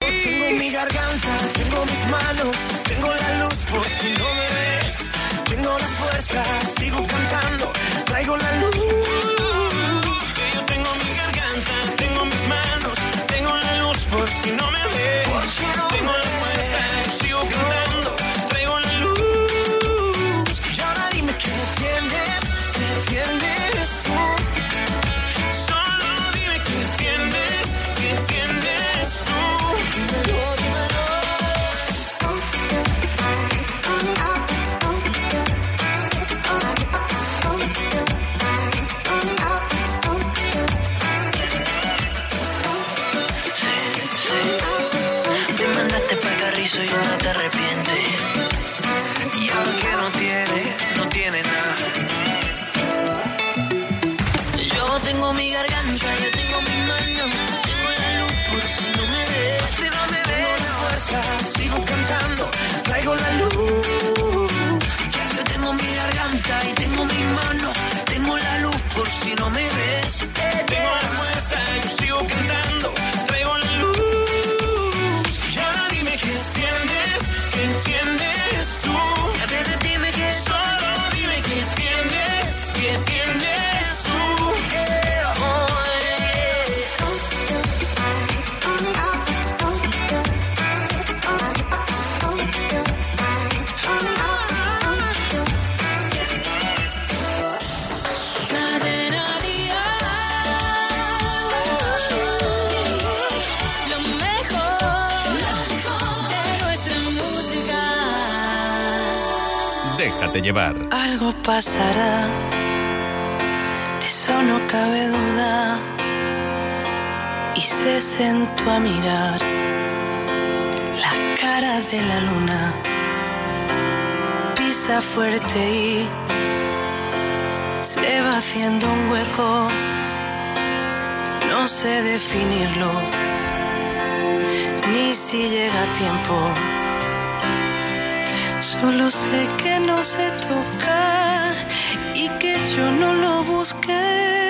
Tengo mi garganta, tengo mis manos, tengo la luz por si no me ves. Tengo la fuerza, sigo cantando, traigo la luz. Algo pasará, eso no cabe duda. Y se sentó a mirar la cara de la luna. Pisa fuerte y se va haciendo un hueco. No sé definirlo, ni si llega a tiempo. Solo sé que no se toca y que yo no lo busqué.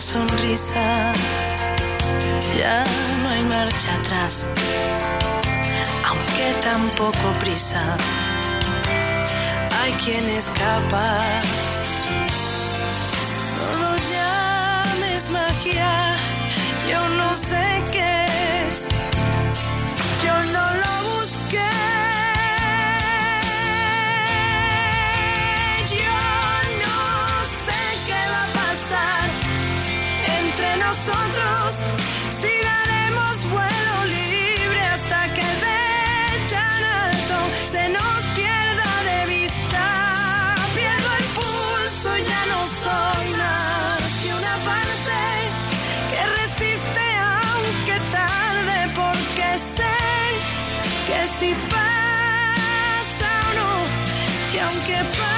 Sonrisa, ya no hay marcha atrás aunque tampoco prisa. Hay quien escapa. No lo llames magia, yo no sé qué nosotros si daremos vuelo libre hasta que de tan alto se nos pierda de vista. Pierdo el pulso, ya no soy más que una parte que resiste aunque tarde porque sé que si pasa o no, que aunque pase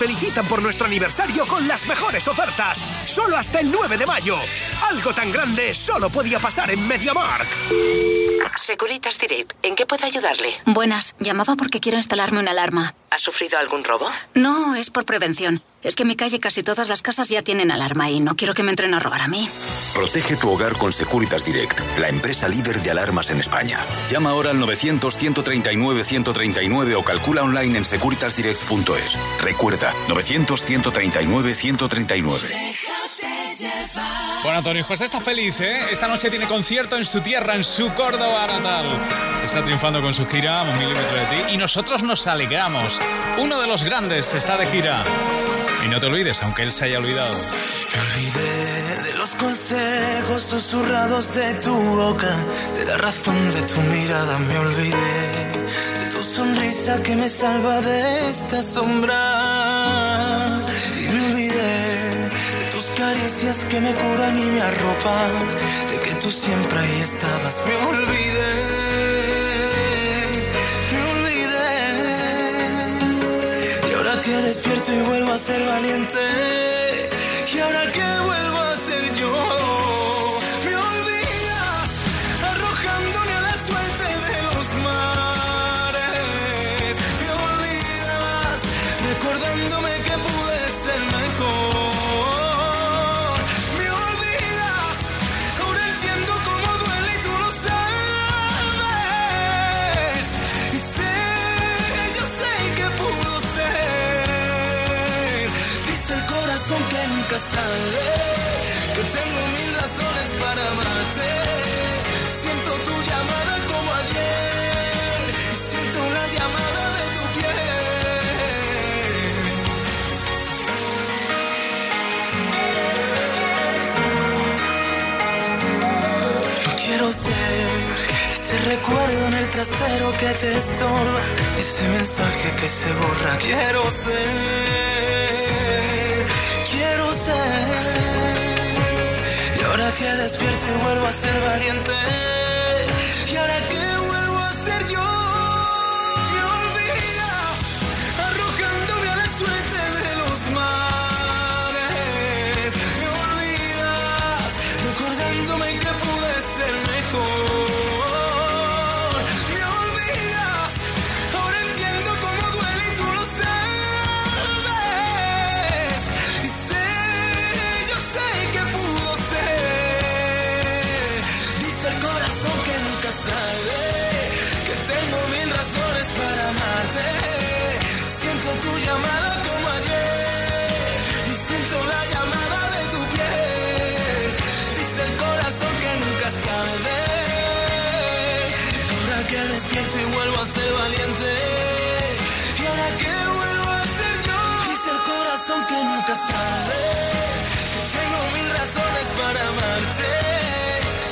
felicitan por nuestro aniversario con las mejores ofertas. Solo hasta el 9 de mayo. Algo tan grande solo podía pasar en MediaMark. Securitas Direct, ¿en qué puedo ayudarle? Buenas, llamaba porque quiero instalarme una alarma. ¿Ha sufrido algún robo? No, es por prevención. Es que en mi calle casi todas las casas ya tienen alarma y no quiero que me entren a robar a mí. Protege tu hogar con Securitas Direct, la empresa líder de alarmas en España. Llama ahora al 900-139-139 o calcula online en securitasdirect.es. Recuerda, 900-139-139. Bueno, Antonio José está feliz, ¿eh? Esta noche tiene concierto en su tierra, en su Córdoba natal. Está triunfando con su gira, Un milímetro de ti, y nosotros nos alegramos. Uno de los grandes está de gira. Y no te olvides, aunque él se haya olvidado. Me olvidé de los consejos susurrados de tu boca, de la razón de tu mirada. Me olvidé de tu sonrisa que me salva de esta sombra. Y me olvidé de tus caricias que me curan y me arropan, de que tú siempre ahí estabas. Me olvidé. Despierto y vuelvo a ser valiente. Y ahora que vuelvo que tengo mil razones para amarte. Siento tu llamada como ayer, y siento la llamada de tu piel. No quiero ser ese recuerdo en el trastero que te estorba, ese mensaje que se borra. Quiero ser. Y ahora que despierto y vuelvo a ser valiente, y ahora que vuelvo a ser yo, valiente. Y ahora que vuelvo a ser yo. Dice el corazón que nunca es tarde. Que tengo mil razones para amarte.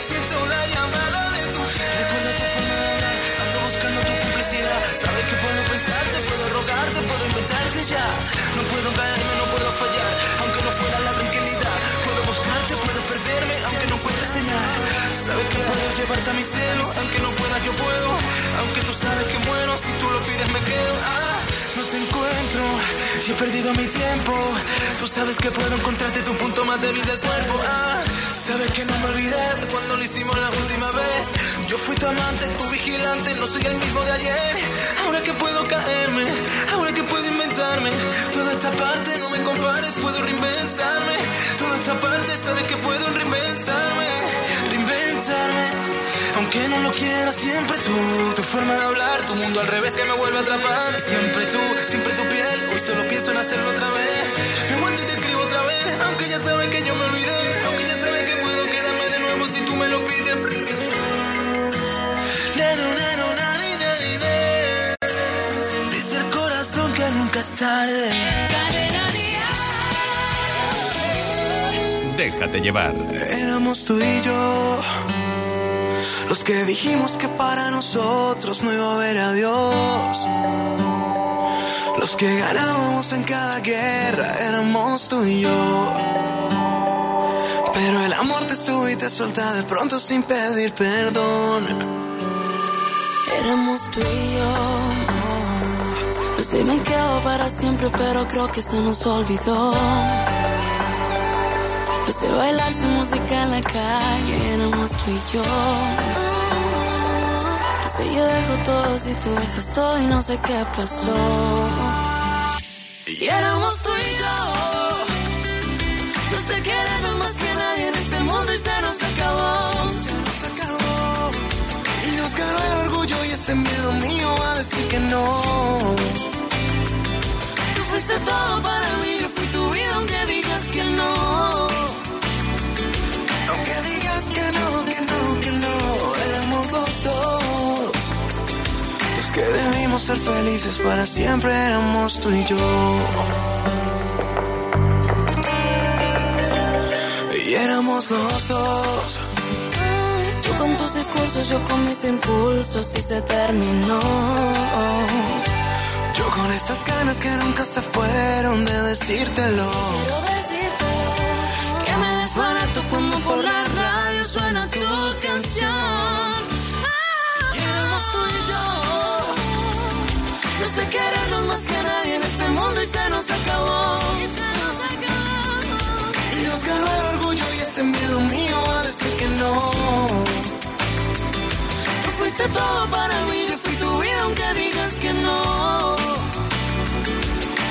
Siento la llamada de tu piel. Recuerda tu forma de hablar. Ando buscando tu complicidad. Sabes que puedo pensarte, puedo rogarte, puedo inventarte ya. No puedo caerme, no puedo fallar. Aunque no fuera Sabes que puedo llevarte a mi cielo. Aunque no pueda, yo puedo. Aunque tú sabes que muero, si tú lo pides, me quedo. Ah, no te encuentro y he perdido mi tiempo. Tú sabes que puedo encontrarte tu punto más débil del cuerpo. Ah, sabes que no me olvidé cuando lo hicimos la última vez. Yo fui tu amante, tu vigilante, no soy el mismo de ayer. Ahora que puedo caerme, ahora que puedo inventarme. Toda esta parte no me compares, puedo reinventarme. Toda esta parte sabes que puedo reinventarme. Lo quiera, siempre tú. Tu forma de hablar, tu mundo al revés que me vuelve a atrapar. Y siempre tú, siempre tu piel. Hoy solo pienso en hacerlo otra vez. Me aguanto y te escribo otra vez. Aunque ya sabes que yo me olvidé. Aunque ya sabes que puedo quedarme de nuevo si tú me lo pides. Dice el corazón que nunca es tarde. Déjate llevar. Éramos tú y yo. Los que dijimos que para nosotros no iba a haber adiós. Los que ganábamos en cada guerra éramos tú y yo. Pero el amor te sube y te suelta de pronto sin pedir perdón. Éramos tú y yo. No sé, me quedo para siempre, pero creo que se nos olvidó. No sé bailar sin música en la calle, éramos tú y yo. No sé, yo dejo todo si tú dejas todo y no sé qué pasó. Y éramos tú y yo. Nos te queremos más que nadie en este mundo y se nos acabó. Se nos acabó. Y nos ganó el orgullo y ese miedo mío a decir que no. Tú fuiste todo para mí, que no, que no, que no, éramos los dos. Los que debimos ser felices para siempre éramos tú y yo. Y éramos los dos. Tú con tus discursos, yo con mis impulsos y se terminó. Yo con estas ganas que nunca se fueron de decírtelo. Suena tu canción. Y éramos tú y yo. Nos de querernos más que nadie en este mundo y se nos acabó. Y se nos acabó. Y nos ganó el orgullo y ese miedo mío a decir que no. Tú fuiste todo para mí, yo fui tu vida aunque digas que no.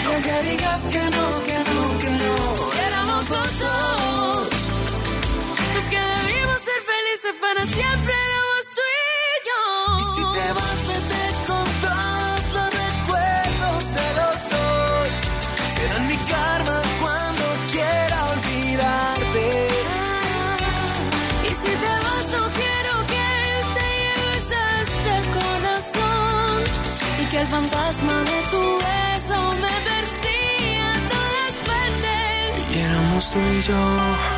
Aunque digas que no, que no, que no. Éramos los dos. Felices para siempre éramos tú y yo. Y si te vas, vete con todos los recuerdos de los dos. Serán mi karma cuando quiera olvidarte. Y si te vas, no quiero que te lleves a este corazón. Y que el fantasma de tu beso me persiga todas partes. Y éramos tú y yo.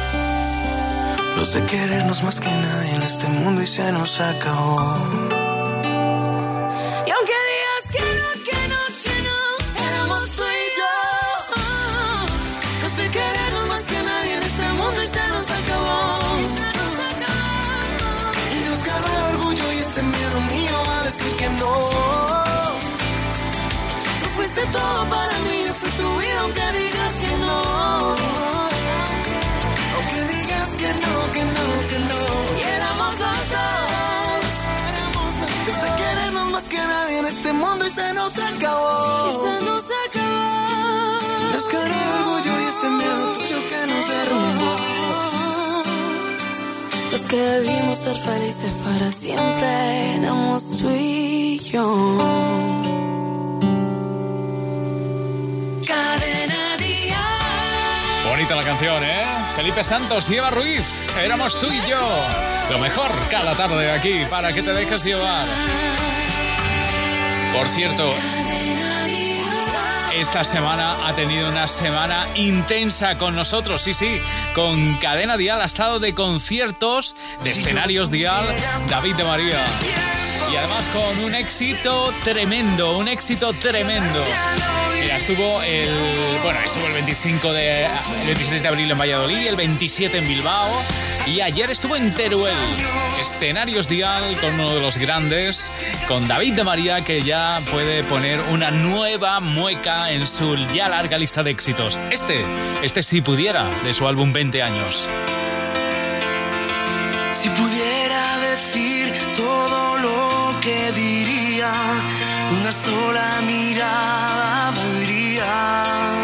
Los de querernos más que nadie en este mundo y se nos acabó. Y aunque digas que no, que no, que no, Éramos tú y yo. Los de querernos más que nadie en este mundo y se nos acabó. y se nos acabó. Y nos ganó el orgullo y ese miedo mío a decir que no. Tú fuiste todo para y se nos Y acabó. se nos acabó. Nos ganó el orgullo y ese miedo tuyo que nos derrumbó. Los que debimos ser felices para siempre éramos tú y yo. Bonita la canción, ¿eh? Felipe Santos y Eva Ruiz. Éramos tú y yo. Lo mejor cada tarde aquí para que te dejes llevar. Por cierto, esta semana ha tenido una semana intensa con nosotros, sí, sí, con Cadena Dial, ha estado de conciertos, de escenarios Dial, David de María. Y además con un éxito tremendo, un éxito tremendo. Mira, estuvo el, bueno, estuvo el 25 de, el 26 de abril en Valladolid, el 27 en Bilbao y ayer estuvo en Teruel. Escenarios Dial con uno de los grandes, con David de María que ya puede poner una nueva mueca en su ya larga lista de éxitos. Este, este si pudiera, de su álbum 20 años. Si pudiera decir todo lo que diría, una sola mirada valdría.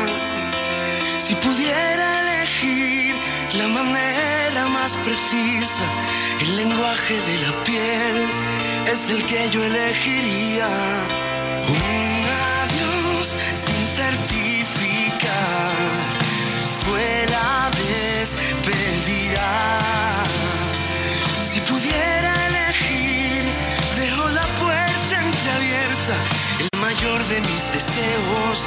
Lenguaje de la piel es el que yo elegiría. Un adiós sin certificar fue la despedida. Si pudiera elegir, dejo la puerta entreabierta, el mayor de mis deseos,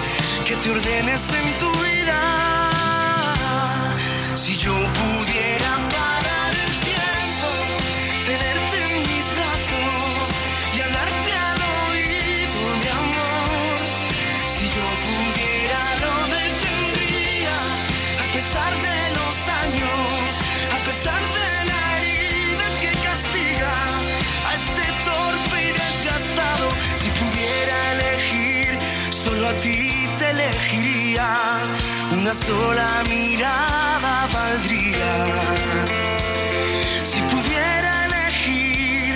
que te ordenes en tu vida. Sola mirada valdría. Si pudiera elegir,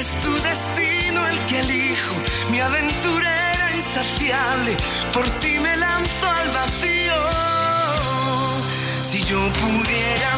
es tu destino el que elijo, mi aventura era insaciable, por ti me lanzo al vacío. Si yo pudiera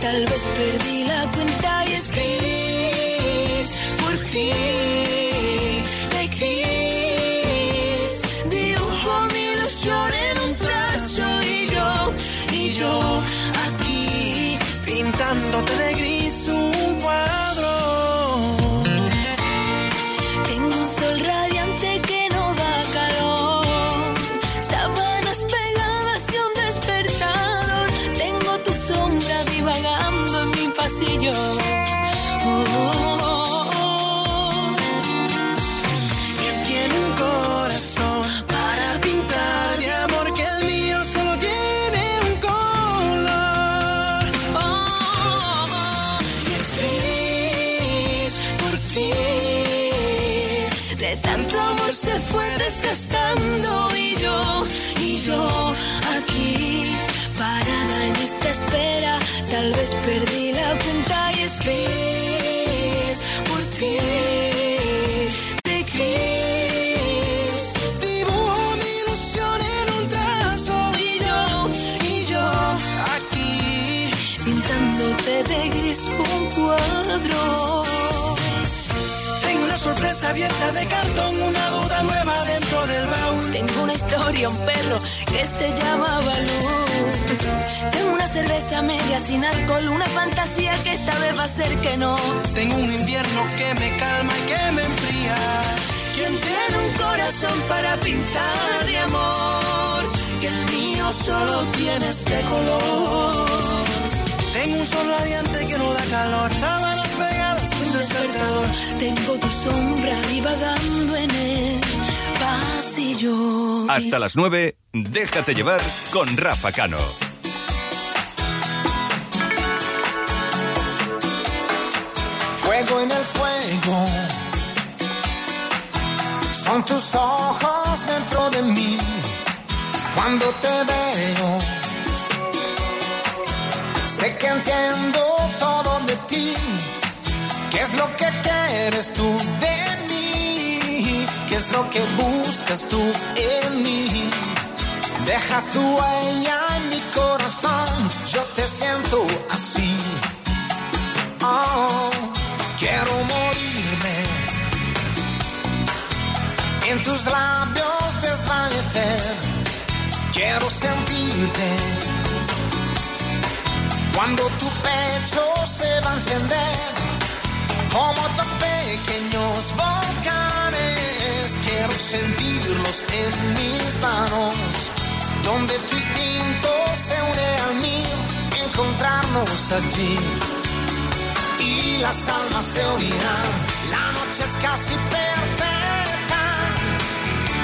tal vez perdí la cuenta y escribís por ti. Tal vez perdí la cuenta y escribís por ti. Te escribís. Dibujo mi ilusión en un trazo y yo, y yo aquí pintándote de gris un cuadro. Tengo una sorpresa abierta de cartón, una duda nueva dentro del baúl. Tengo una historia, un perro que se llama Balú. Tengo una cerveza media sin alcohol, una fantasía que esta vez va a ser que no. Tengo un invierno que me calma y que me enfría. ¿Quién tiene un son para pintar de amor, que el mío solo tiene este color. Tengo un sol radiante que no da calor, un despertador. Tengo tu sombra divagando en el pasillo. Hasta las 9, déjate llevar con Rafa Cano. Fuego en el fuego. Son tus ojos dentro de mí. Cuando te veo, sé que entiendo. ¿Qué es lo que quieres tú de mí? ¿Qué es lo que buscas tú en mí? Dejas tu huella en mi corazón. Yo te siento así. Oh, quiero morirme en tus labios desvanecer. Quiero sentirte cuando tu pecho se va a encender como dos pequeños volcanes. Quiero sentirlos en mis manos, donde tu instinto se une al mío, encontrarnos allí y las almas se unirán. La noche es casi perfecta,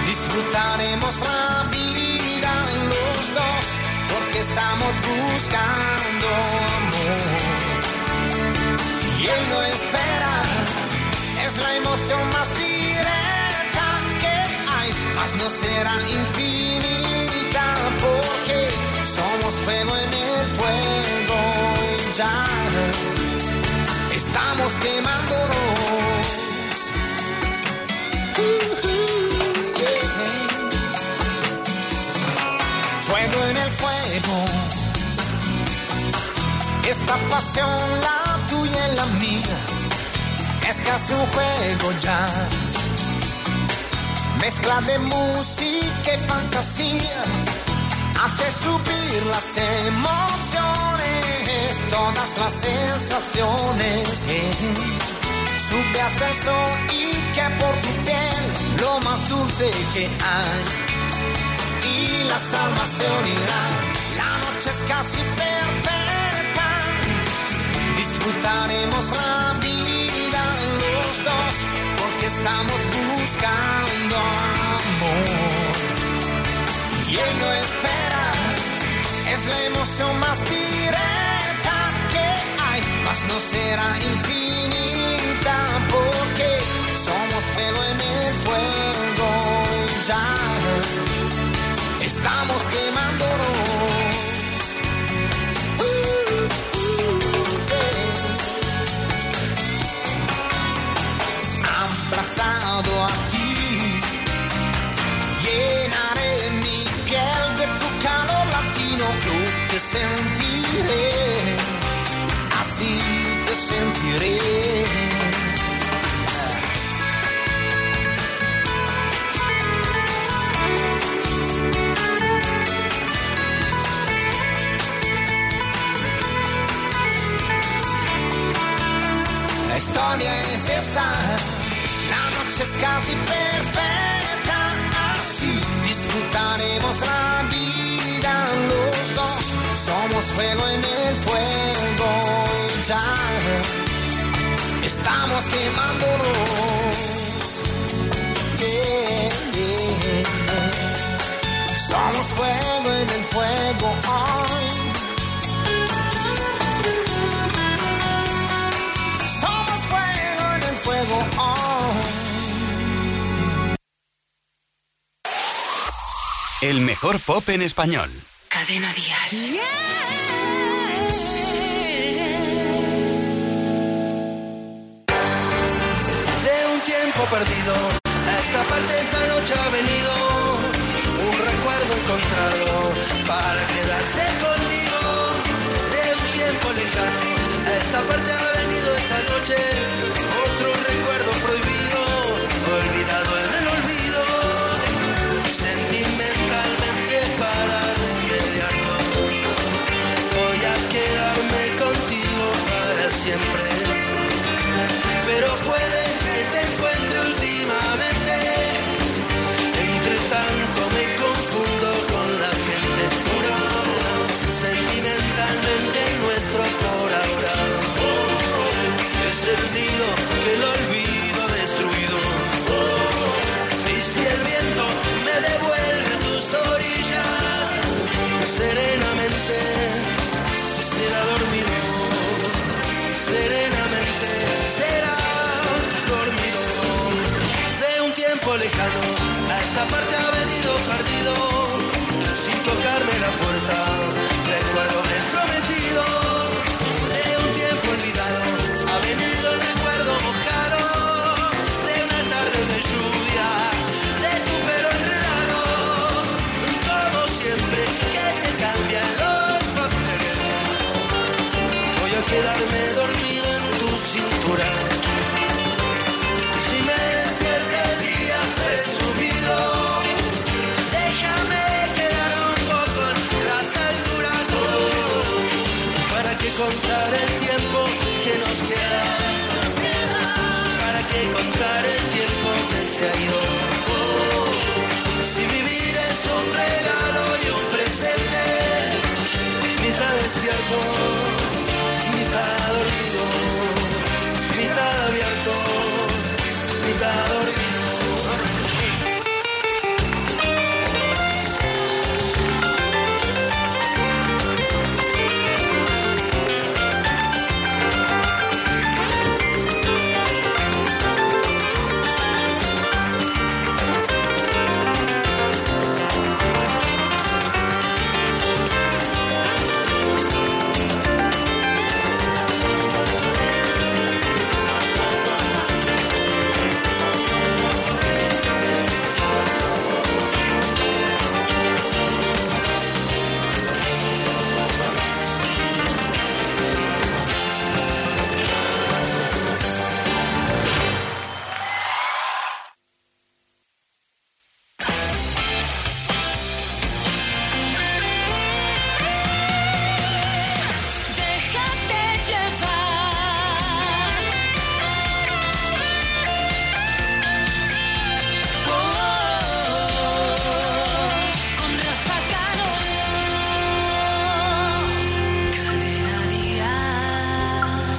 disfrutaremos la vida los dos, porque estamos buscando amor. Y él no espera, emoción más directa que hay, mas no será infinita, porque somos fuego en el fuego y ya estamos quemándonos. Fuego en el fuego. Esta pasión, la tuya y la mía, es casi un juego ya. Mezcla de música y fantasía, hace subir las emociones, todas las sensaciones. eh. Sube hasta el sol y que por tu piel lo más dulce que hay. Y las almas se la noche es casi perfecta. Disfrutaremos la vida estamos buscando amor. Y él no espera, es la emoción más directa que hay, mas no será infinita, porque somos fuego en el fuego ya estamos quemándonos. Sentiré, así te sentiré. La historia es esta, la noche es casi fuego en el fuego y ya estamos quemándonos. Yeah, yeah. Somos fuego en el fuego hoy. Somos fuego en el fuego hoy. El mejor pop en español. Cadena Dial. de A esta parte esta noche ha venido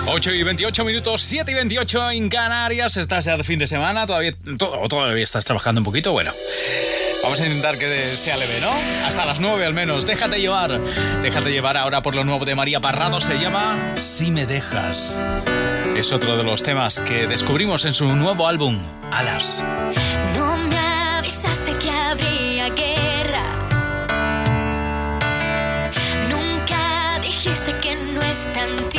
8 y 28 minutos, 7 y 28 en Canarias. Estás ya de fin de semana, todavía, todavía estás trabajando un poquito. Bueno, vamos a intentar que sea leve, ¿no? Hasta las 9 al menos. Déjate llevar. Déjate llevar ahora por lo nuevo de María Parrado. Se llama Si me dejas. Es otro de los temas que descubrimos en su nuevo álbum, Alas. No me avisaste que habría guerra. Nunca dijiste que no está en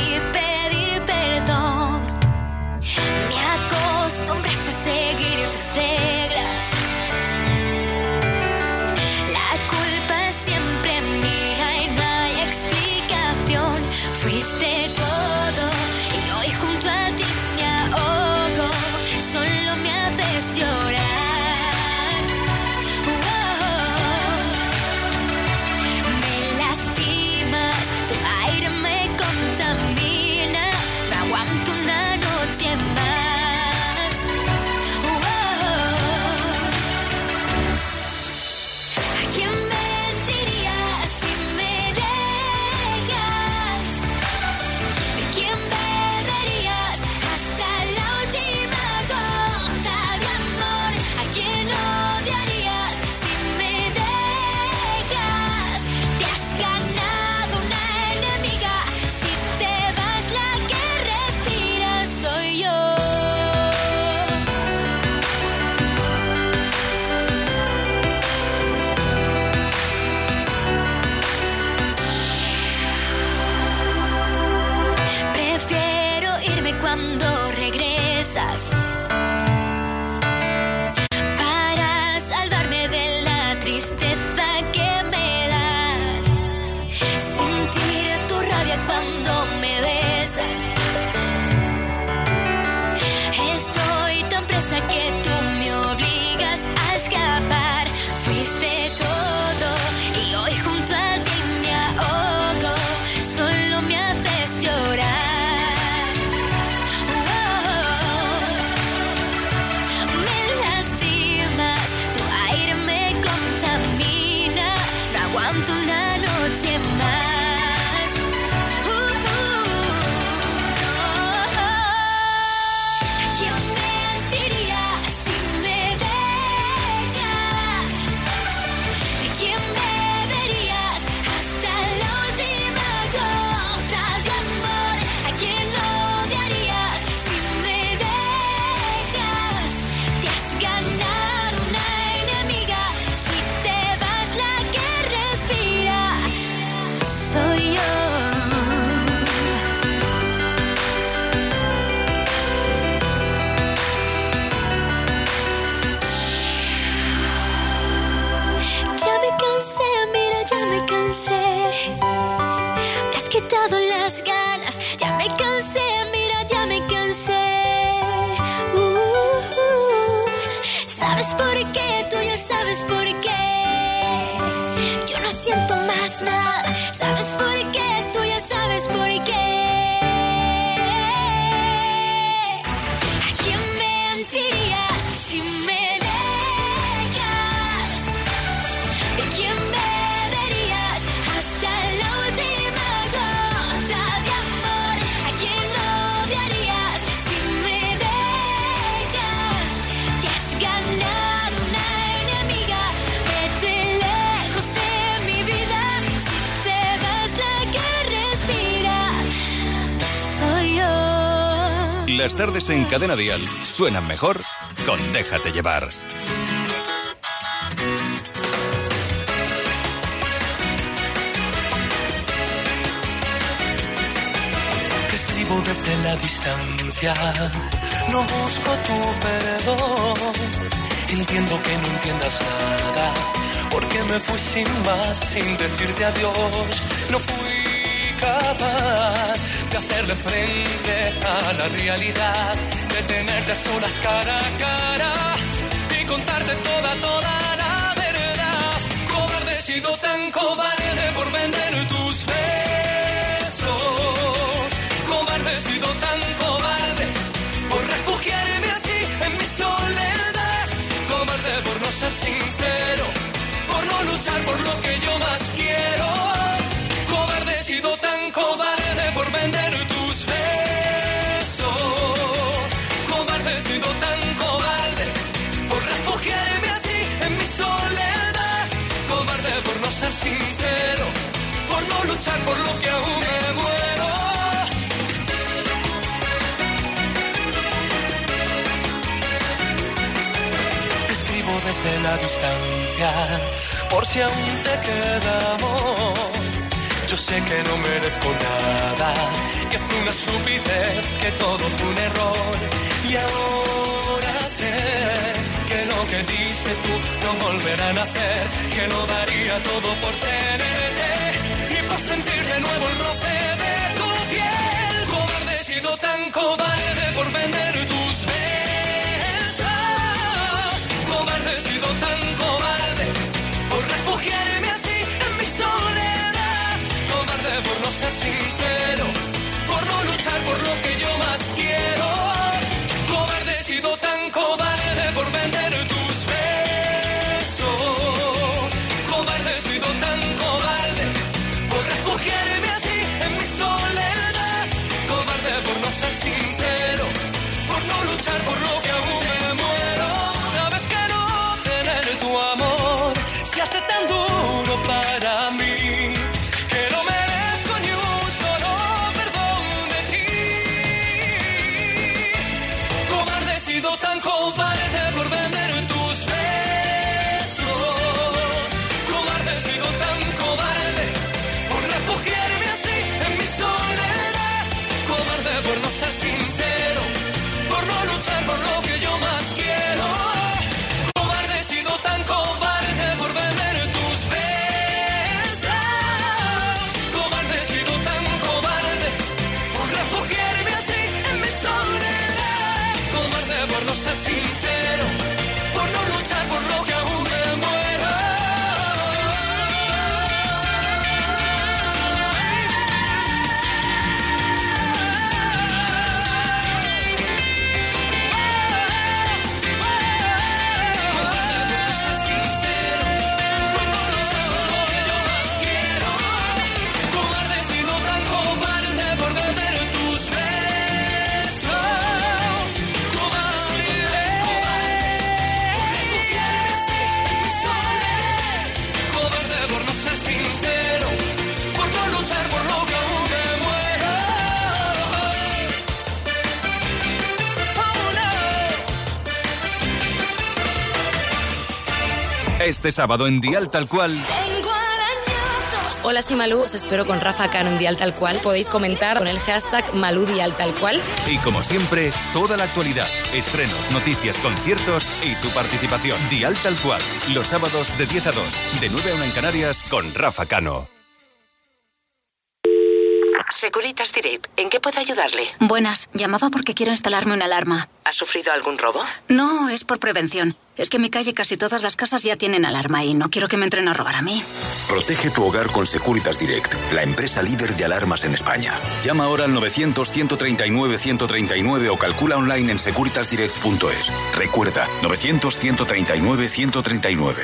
sabes por qué. Yo no siento más nada. ¿Sabes por qué? Tú ya sabes por qué. Las tardes en Cadena Dial suenan mejor con Déjate llevar. Escribo desde la distancia, no busco tu perdón. Entiendo que no entiendas nada, porque me fui sin más, sin decirte adiós. No fui capaz de hacerle frente a la realidad, de tenerte solas cara a cara y contarte toda, toda la verdad. Cobarde he sido tan cobarde por vender tus besos. Cobarde he sido tan cobarde por refugiarme así en mi soledad. Cobarde por no ser sincero, sincero, por no luchar por lo que aún me muero. Escribo desde la distancia, por si aún te queda amor. Yo sé que no merezco nada, que fue una estupidez, que todo fue un error. Y ahora que diste tú no volverá a nacer, que lo daría todo por tenerte y por sentir de nuevo el roce de tu piel. Cobarde he sido tan cobarde por vender tus besos. Cobarde he sido tan cobarde por refugiarme así en mi soledad. Cobarde por no ser sincero, Este sábado en Dial Tal Cual, Hola, soy Malú, os espero con Rafa Cano en Dial Tal Cual. Podéis comentar con el hashtag Malú Dial Tal Cual. y como siempre, toda la actualidad, estrenos, noticias, conciertos y tu participación. Dial Tal Cual, los sábados de 10 a 2, de 9 a 1 en Canarias, con Rafa Cano. Securitas Direct, ¿en qué puedo ayudarle? Buenas, llamaba porque quiero instalarme una alarma. ¿Ha sufrido algún robo? No, es por prevención. Es que en mi calle casi todas las casas ya tienen alarma y no quiero que me entren a robar a mí. Protege tu hogar con Securitas Direct, la empresa líder de alarmas en España. Llama ahora al 900-139-139 o calcula online en securitasdirect.es. Recuerda, 900-139-139.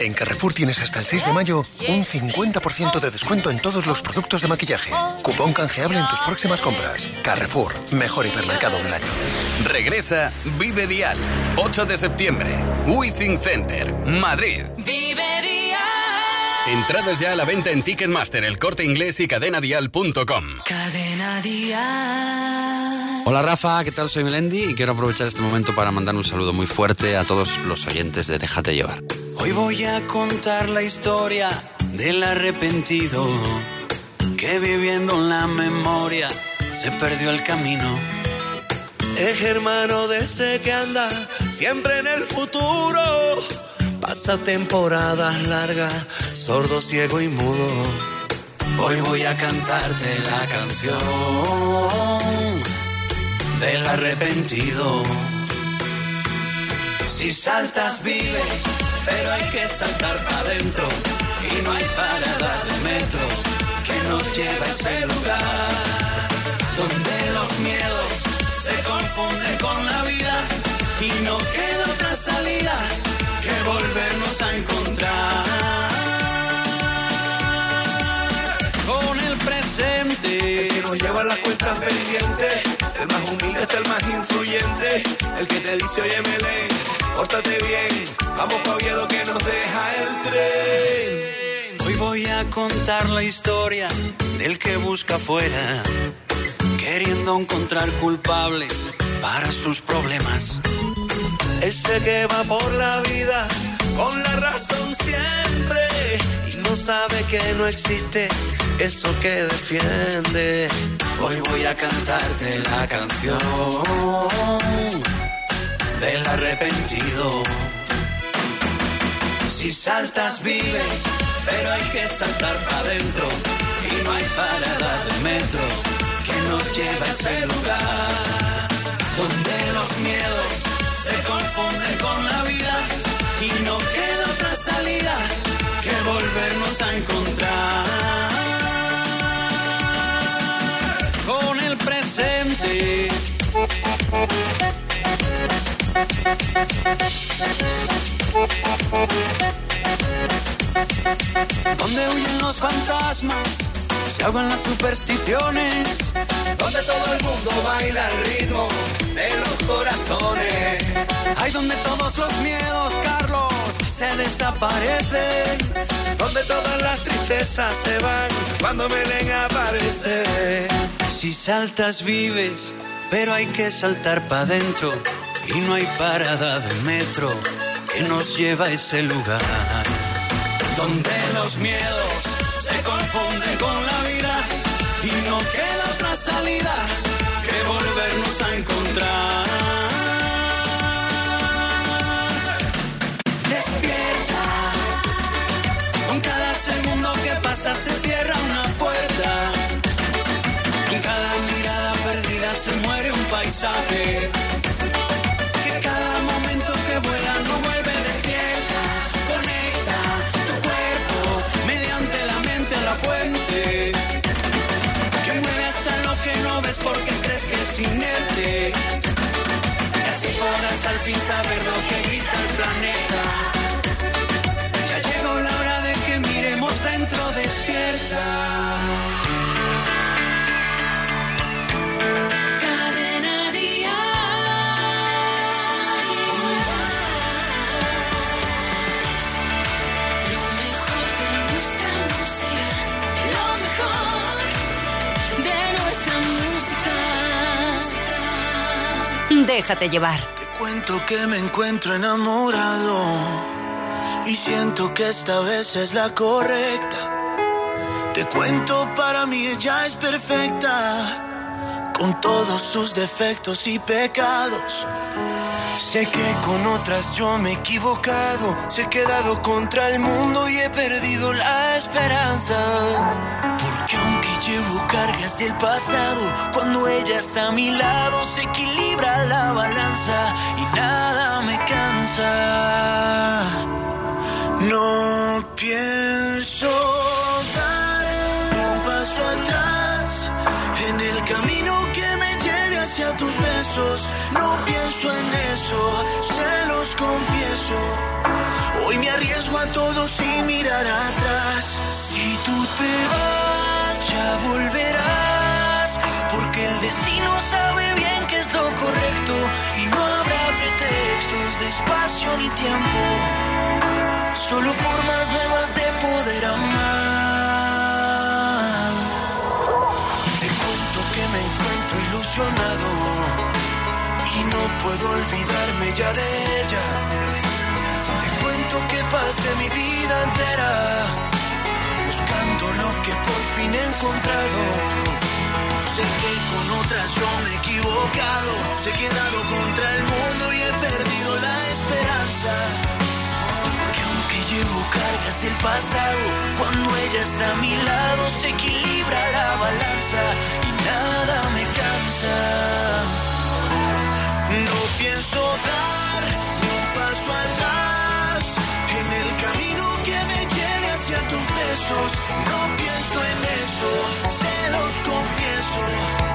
En Carrefour tienes hasta el 6 de mayo un 50% de descuento en todos los productos de maquillaje. Cupón canjeable en tus próximas compras. Carrefour, mejor hipermercado del año. Regresa Vive Dial, 8 de septiembre, Withing Center, Madrid. Vive Dial. Entradas ya a la venta en Ticketmaster, el corte inglés y cadenadial.com. Cadena Dial. Hola Rafa, ¿qué tal? Soy Melendi y quiero aprovechar este momento para mandar un saludo muy fuerte a todos los oyentes de Déjate llevar. Hoy voy a contar la historia del arrepentido que viviendo en la memoria se perdió el camino. Es hermano de ese que anda siempre en el futuro. Pasa temporadas largas, sordo, ciego y mudo. Hoy voy a cantarte la canción del arrepentido. Si saltas vives, pero hay que saltar para adentro. Y no hay parada de metro que nos lleve a ese lugar donde los miedos con la vida y no queda otra salida que volvernos a encontrar con el presente. El que nos lleva las cuentas pendientes, el más humilde hasta el más influyente, el que te dice, oye, Melén, pórtate bien, vamos pa' Oviedo que nos deja el tren. Hoy voy a contar la historia del que busca afuera, queriendo encontrar culpables para sus problemas. Ese que va por la vida con la razón siempre y no sabe que no existe eso que defiende. Hoy voy a cantarte la canción del arrepentido. Si saltas vives, pero hay que saltar para adentro y no hay parada de metro que nos lleve a ese lugar donde los miedos se confunden con la vida y no queda otra salida que volvernos a encontrar con el presente. Donde huyen los fantasmas, se ahogan las supersticiones. Donde todo el mundo baila al ritmo de los corazones. Hay donde todos los miedos, Carlos, se desaparecen. Donde todas las tristezas se van cuando Belén aparece. Si saltas vives, pero hay que saltar para adentro. Y no hay parada de metro que nos lleva a ese lugar. Donde los miedos se confunden no queda otra salida que volvernos a encontrar. Despierta, con cada segundo que pasa se cierra una puerta. En cada mirada perdida se muere un paisaje. Al fin saber lo que grita el planeta. Ya llegó la hora de que miremos dentro despierta. Déjate llevar. Cuento que me encuentro enamorado y siento que esta vez es la correcta. Te cuento, para mí ella es perfecta, con todos sus defectos y pecados. Sé que con otras yo me he equivocado, se he quedado contra el mundo y he perdido la esperanza. Porque aunque llevo cargas del pasado, cuando ella está a mi lado se equilibra la balanza y nada me cansa. No pienso dar un paso atrás en el camino que me lleve hacia tus besos. No se los confieso. Hoy me arriesgo a todo sin mirar atrás. Si tú te vas, ya volverás. Porque el destino sabe bien que es lo correcto. Y no habrá pretextos de espacio ni tiempo. Solo formas nuevas de poder amar. Te cuento que me encuentro ilusionado y no puedo olvidarme de ella. Te cuento que pasé mi vida entera buscando lo que por fin he encontrado. Sé que con otras yo me he equivocado, se he quedado contra el mundo y he perdido la esperanza. Que aunque llevo cargas del pasado, cuando ella está a mi lado se equilibra la balanza y nada me cansa. No pienso dar ni un paso atrás en el camino que me lleve hacia tus besos. No pienso en eso, se los confieso.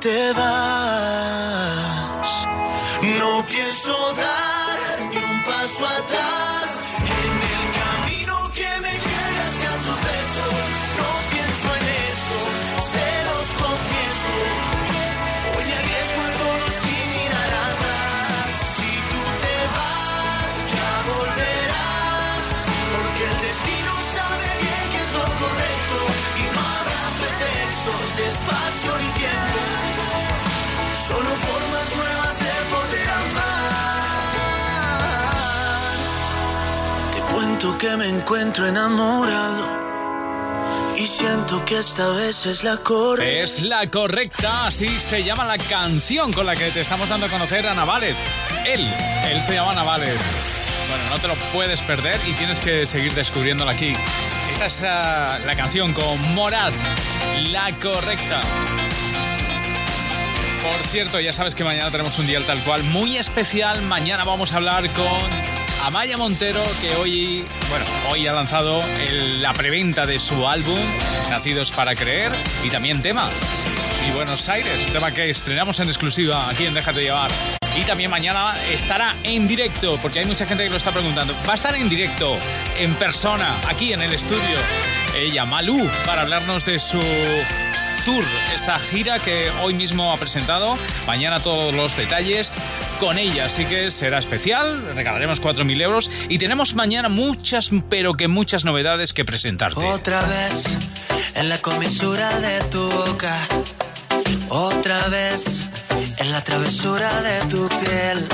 Te vas. Que me encuentro enamorado. Y siento que esta vez es la correcta. Es la correcta, así se llama la canción con la que te estamos dando a conocer a Navález. Él, él se llama Navález. Bueno, no te lo puedes perder y tienes que seguir descubriéndola aquí. Esta es ah, la canción con Morad, la correcta. Por cierto, ya sabes que mañana tenemos un día tal cual muy especial. Mañana vamos a hablar con Amaya Montero, que hoy, bueno, hoy ha lanzado la preventa de su álbum Nacidos para Creer y también tema. Y Buenos Aires, un tema que estrenamos en exclusiva aquí en Déjate llevar. Y también mañana estará en directo, porque hay mucha gente que lo está preguntando. Va a estar en directo, en persona, aquí en el estudio. Ella, Malú, para hablarnos de su tour, esa gira que hoy mismo ha presentado. Mañana todos los detalles con ella, así que será especial. Regalaremos 4.000 euros y tenemos mañana muchas, pero que muchas novedades que presentarte. Otra vez en la comisura de tu boca. Otra vez en la travesura de tu piel.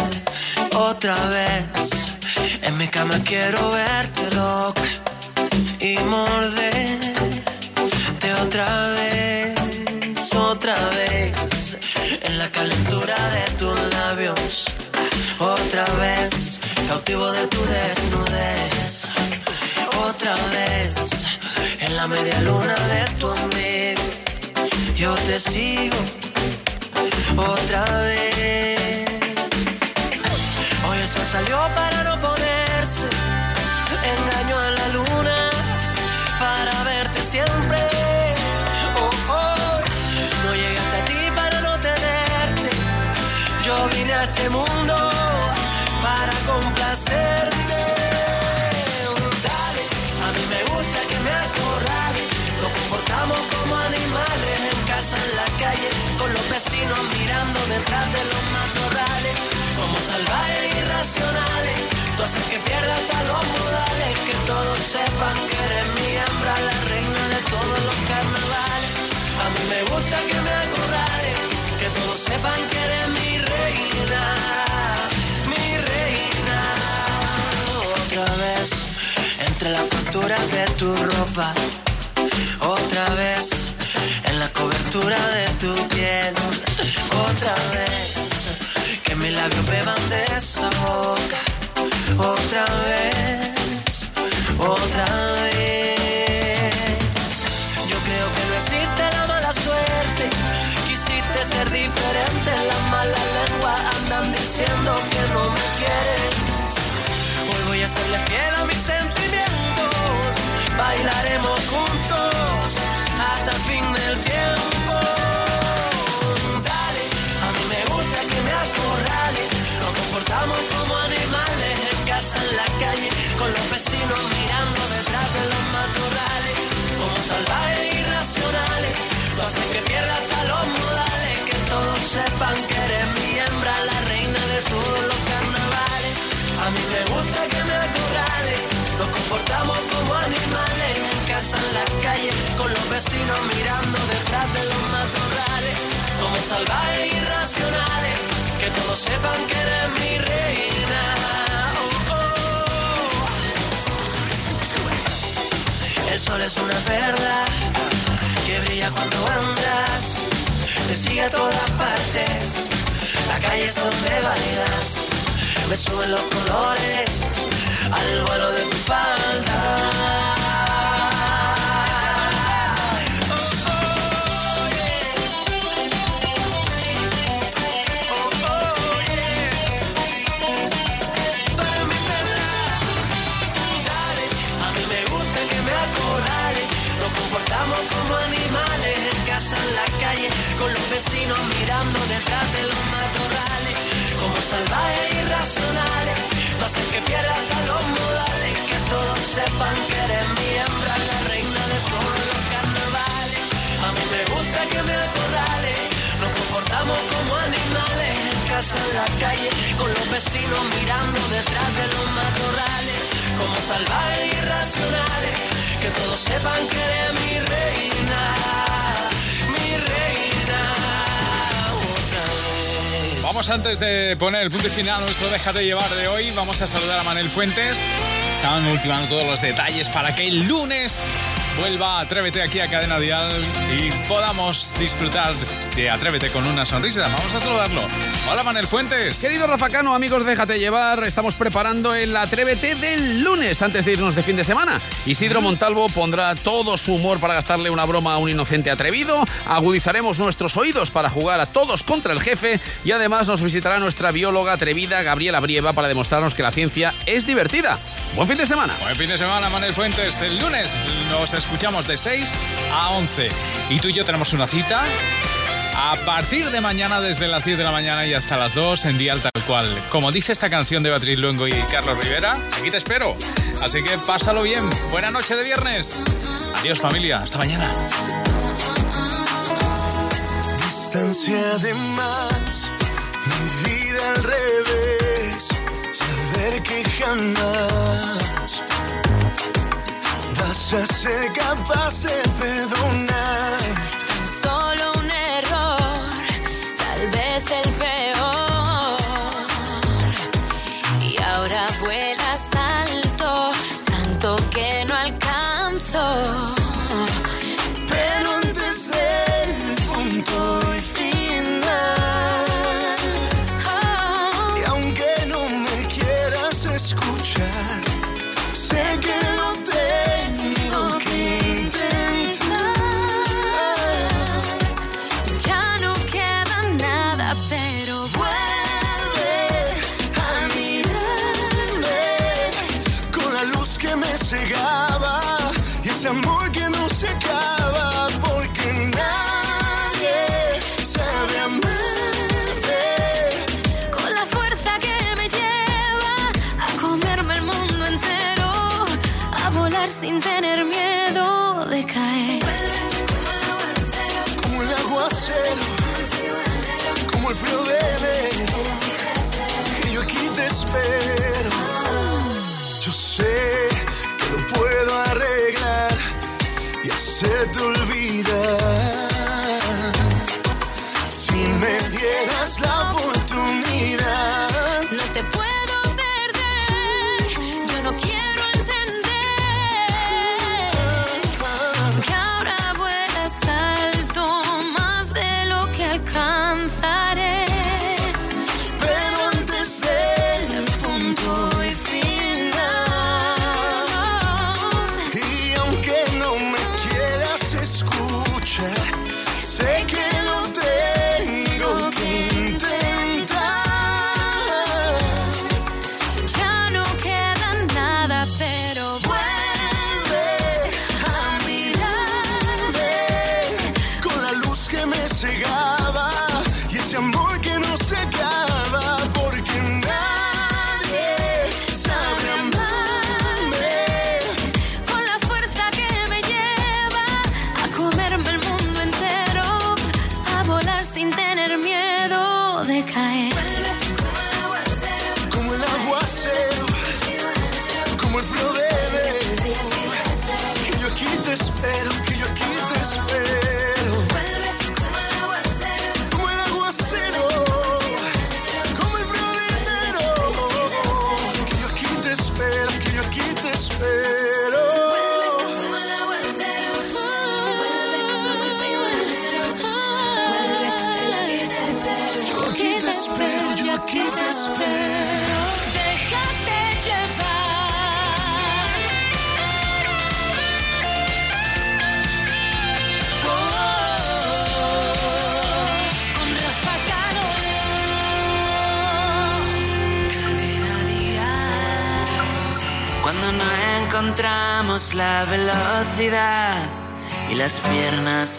Otra vez en mi cama quiero verte loca y morderte otra vez, la calentura de tus labios. Otra vez cautivo de tu desnudez. Otra vez en la media luna de tu amigo. Yo te sigo otra vez. Hoy el sol salió para no ponerse. Engaño a la luna para verte siempre. Dale, a mí me gusta que me acorrales. Nos comportamos como animales en casa, en la calle, con los vecinos mirando detrás de los matorrales. Como salvajes irracionales, tú haces que pierda hasta los modales. Que todos sepan que eres mi hembra, la reina de todos los carnavales. A mí me gusta que me acorrales, que todos sepan que eres mi reina, entre las costuras de tu ropa, otra vez, en la cobertura de tu piel, otra vez, que mis labios beban de esa boca, otra vez, otra vez. Yo creo que no existe la mala suerte. Quisiste ser diferente. Las malas lenguas andan diciendo que no me quieres. Hoy voy a serle fiel a mis sentimientos. Bailaremos juntos hasta el fin del tiempo. Dale, a mí me gusta que me acorrales. Nos comportamos como animales en casa, en la calle, con los vecinos mirando detrás de los matorrales. Como salvajes irracionales, tú haces que pierda hasta los modales. Que todos sepan que eres mi hembra, la reina de todos los carnavales. A mí me gusta que me acorrales. Nos comportamos como animales en casa, en la calle, con los vecinos mirando detrás de los matorrales. Como salvajes irracionales, que todos sepan que eres mi reina. Oh, oh. El sol es una perla que brilla cuando andas, te sigue a todas partes. La calle es donde bailas, me suben los colores al vuelo de tu falda. Con los vecinos mirando detrás de los matorrales. Como salvajes irracionales, casa, en la calle, con los vecinos mirando detrás de los matorrales. Como salvajes irracionales, que todos sepan que eres mi reina, mi reina. Otra vez. Vamos antes de poner el punto final a nuestro Déjate llevar de hoy, vamos a saludar a Manel Fuentes. Estaban ultimando todos los detalles para que el lunes vuelva Atrévete aquí a Cadena Dial y podamos disfrutar de Atrévete con una sonrisa. Vamos a saludarlo. Hola Manel Fuentes. Querido Rafa Cano, amigos, déjate llevar. Estamos preparando el Atrévete del lunes antes de irnos de fin de semana. Isidro Montalvo pondrá todo su humor para gastarle una broma a un inocente atrevido. Agudizaremos nuestros oídos para jugar a todos contra el jefe. Y además nos visitará nuestra bióloga atrevida Gabriela Brieva para demostrarnos que la ciencia es divertida. Buen fin de semana. Buen fin de semana, Manel Fuentes. El lunes nos escuchamos de 6 a 11. Y tú y yo tenemos una cita a partir de mañana desde las 10 de la mañana y hasta las 2 en Dial Tal Cual. Como dice esta canción de Beatriz Luengo y Carlos Rivera, aquí te espero. Así que pásalo bien. Buena noche de viernes. Adiós familia. Hasta mañana. Distancia de más, mi vida al revés, saber que jamás vas a ser capaz de perdonar. Solo un error, tal vez el peor. Y ahora vuelas alto, tanto que no alcanzo.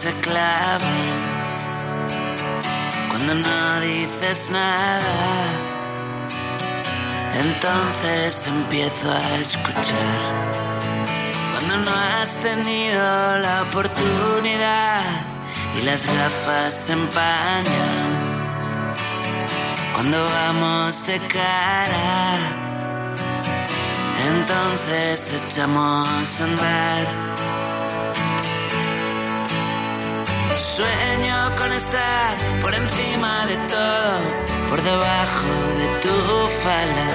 Se clavan. Cuando no dices nada, entonces empiezo a escuchar. Cuando no has tenido la oportunidad y las gafas se empañan. Cuando vamos de cara entonces echamos a andar. Sueño con estar por encima de todo, por debajo de tu falda,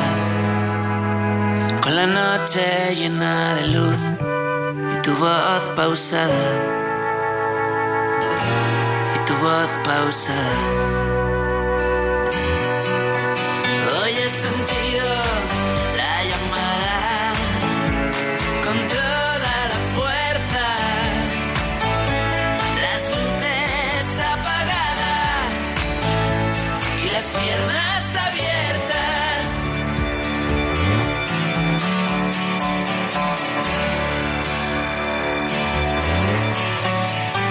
con la noche llena de luz y tu voz pausada, y tu voz pausada. Piernas abiertas.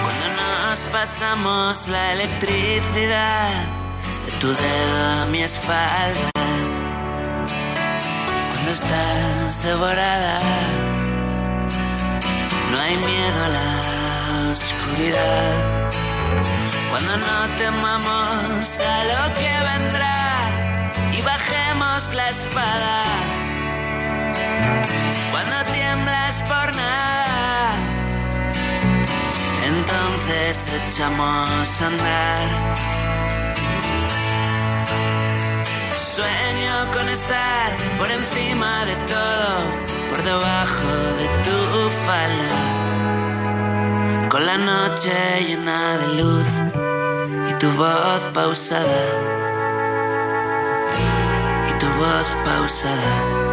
Cuando nos pasamos la electricidad de tu dedo a mi espalda. Cuando estás devorada, no hay miedo a la oscuridad. Cuando no temamos a lo que vendrá y bajemos la espada. Cuando tiemblas por nada, entonces echamos a andar. Sueño con estar por encima de todo, por debajo de tu falda, con la noche llena de luz y tu voz pausada, y tu voz pausada.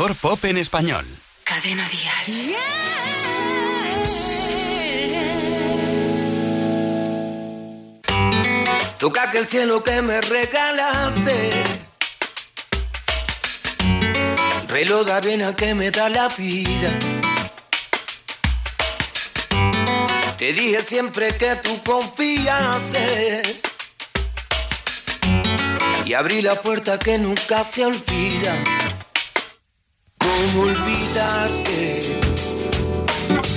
Mejor pop en español. Cadena Dial. Toca aquel cielo que me regalaste. Reloj de arena que me da la vida. Te dije siempre que tú confiases. Y abrí la puerta que nunca se olvida. ¿Cómo olvidarte?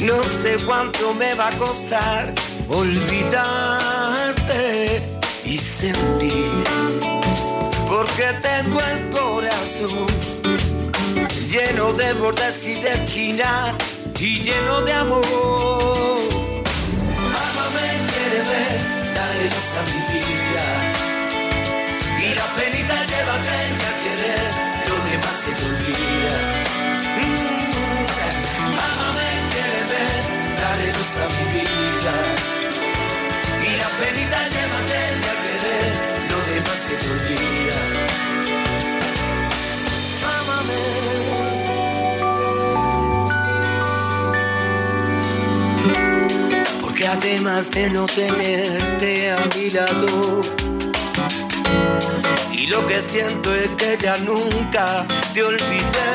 No sé cuánto me va a costar olvidarte y sentir. Porque tengo el corazón lleno de bordes y de esquinas y lleno de amor. Amame, quiere ver, dale luz a mi vida. Y la penita llévate a querer, lo demás Porque además de no tenerte a mi lado, y lo que siento es que ya nunca te olvidé.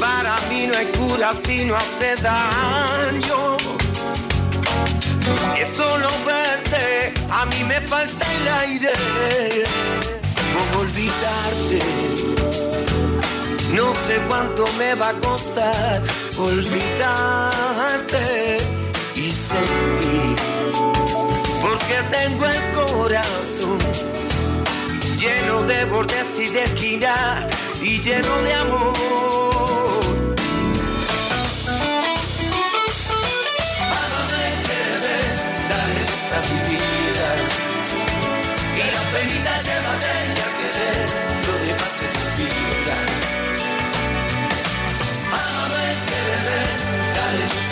Para mí no hay cura si no hace daño. Es solo verte, a mí me falta el aire. ¿Cómo olvidarte? No sé cuánto me va a costar olvidarte y sentir. Porque tengo el corazón lleno de bordes y de esquina y lleno de amor.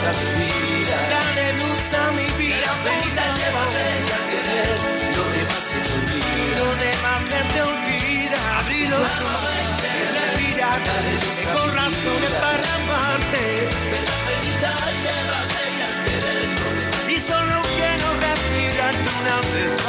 Dale luz a mi vida. Venita, llévate la querer. Lo demás se te olvida. Lo demás se te olvida. Abrí los ojos. Respira. Y con razones para amarte. Venita, llévate la querer. Y solo quiero respirar una vez.